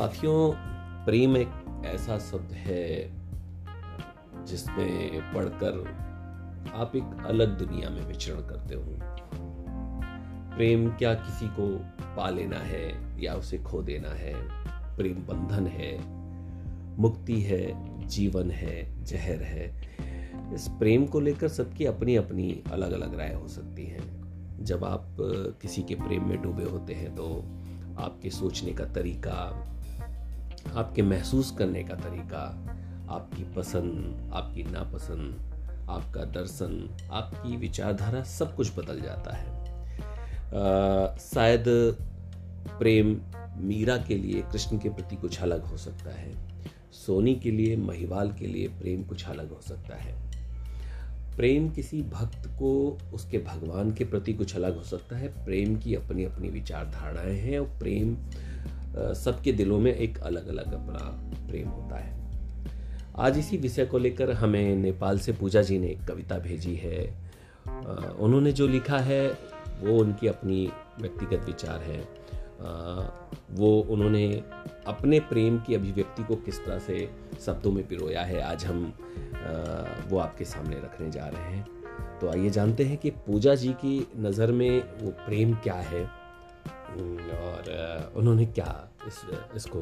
साथियों, प्रेम एक ऐसा शब्द है जिसमें पढ़कर आप एक अलग दुनिया में विचरण करते हो। प्रेम क्या किसी को पा लेना है या उसे खो देना है? प्रेम बंधन है, मुक्ति है, जीवन है, जहर है। इस प्रेम को लेकर सबकी अपनी अपनी अलग अलग राय हो सकती है। जब आप किसी के प्रेम में डूबे होते हैं तो आपके सोचने का तरीका आपके महसूस करने का तरीका, आपकी पसंद, आपकी नापसंद, आपका दर्शन, आपकी विचारधारा सब कुछ बदल जाता है। शायद प्रेम मीरा के लिए, कृष्ण के प्रति कुछ अलग हो सकता है। सोनी के लिए, महिवाल के लिए प्रेम कुछ अलग हो सकता है। प्रेम किसी भक्त को, उसके भगवान के प्रति कुछ अलग हो सकता है। प्रेम की अपनी अपनी विचारधाराएँ हैं और प्रेम सबके दिलों में एक अलग अलग अपना प्रेम होता है। आज इसी विषय को लेकर हमें नेपाल से पूजा जी ने एक कविता भेजी है। उन्होंने जो लिखा है, वो उनकी अपनी व्यक्तिगत विचार है। वो उन्होंने अपने प्रेम की अभिव्यक्ति को किस तरह से शब्दों में पिरोया है, आज हम वो आपके सामने रखने जा रहे हैं। तो आइए जानते हैं कि पूजा जी की नज़र में वो प्रेम क्या है। और उन्होंने क्या इस, इसको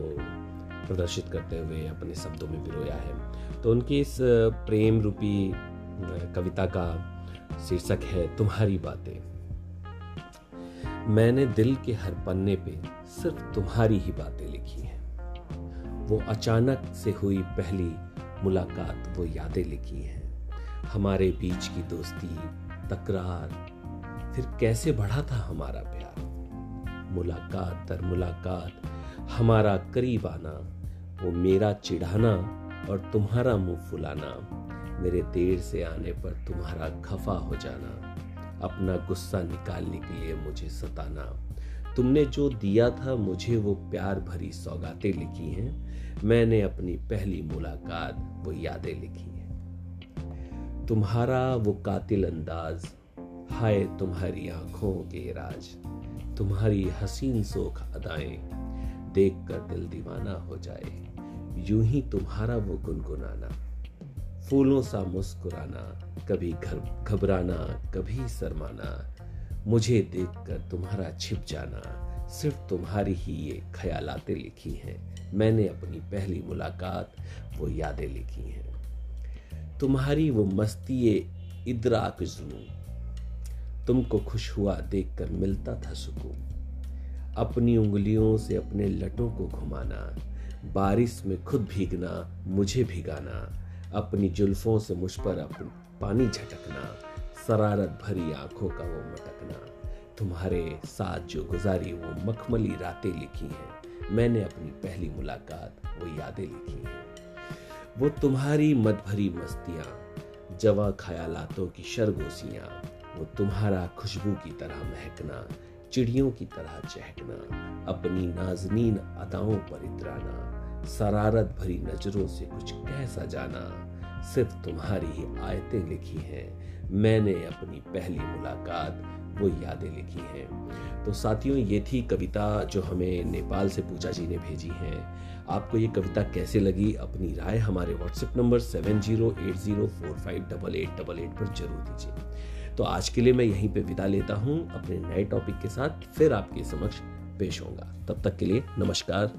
प्रदर्शित करते हुए अपने शब्दों में पिरोया है? तो उनकी इस प्रेम रूपी कविता का शीर्षक है तुम्हारी बातें। मैंने दिल के हर पन्ने पे सिर्फ़ तुम्हारी ही बातें लिखी हैं। वो अचानक से हुई पहली मुलाकात, वो यादें लिखी हैं। हमारे बीच की दोस्ती, तकरार, फिर कैसे बढ़ा था हमारा प्यार? मुलाकात दर मुलाकात, हमारा करीब आना वो मेरा चिढ़ाना और तुम्हारा मुँह फुलाना। मेरे देर से आने पर तुम्हारा खफा हो जाना। अपना गुस्सा निकालने के लिए मुझे सताना। तुमने जो दिया था, मुझे वो प्यार भरी सौगातें लिखी हैं। मैंने अपनी पहली मुलाकात वो यादें लिखी हैं। तुम्हारा वो कातिल अंदाज, हाय तुम्हारी आँखों के राज। तुम्हारी हसीन सोख अदाएँ देख कर दिल दीवाना हो जाए। यूँ ही तुम्हारा वो गुनगुनाना, फूलों सा मुस्कुराना, कभी घबराना, कभी शर्माना, मुझे देखकर तुम्हारा छिप जाना, सिर्फ़ तुम्हारी ही ये ख्यालातें लिखी हैं। मैंने अपनी पहली मुलाकात वो यादें लिखी हैं। तुम्हारी वो मस्ती इदराक जुनू तुमको खुश हुआ देखकर मिलता था सुकून। अपनी उंगलियों से अपने लटों को घुमाना, बारिश में खुद भीगना, मुझे भिगाना, अपनी जुल्फों से मुझ पर अपनी पानी झटकना, शरारत भरी आँखों का वो मटकना। तुम्हारे साथ जो गुजारी वो मखमली रातें लिखी हैं, मैंने अपनी पहली मुलाकात वो यादें लिखी हैं। वो तुम्हारी मत भरी मस्तियाँ, जवा ख्यालातों की शरगोसियाँ वो तुम्हारा खुशबू की तरह महकना, चिड़ियों की तरह चहकना, अपनी नाजनीन अदाओं पर इतराना, शरारत भरी नज़रों से कुछ कह सा जाना, सिर्फ़ तुम्हारी ही आयतें लिखी हैं। मैंने अपनी पहली मुलाकात वो यादें लिखी हैं। तो साथियों, ये थी कविता जो हमें नेपाल से पूजा जी ने भेजी है। आपको ये कविता कैसे लगी? अपनी राय हमारे WhatsApp number seven zero eight zero four five double eight double eight पर ज़रूर दीजिए। तो आज के लिए मैं यहीं पे विदा लेता हूँ। अपने नए टॉपिक के साथ फिर आपके समक्ष पेश होगा तब तक के लिए नमस्कार।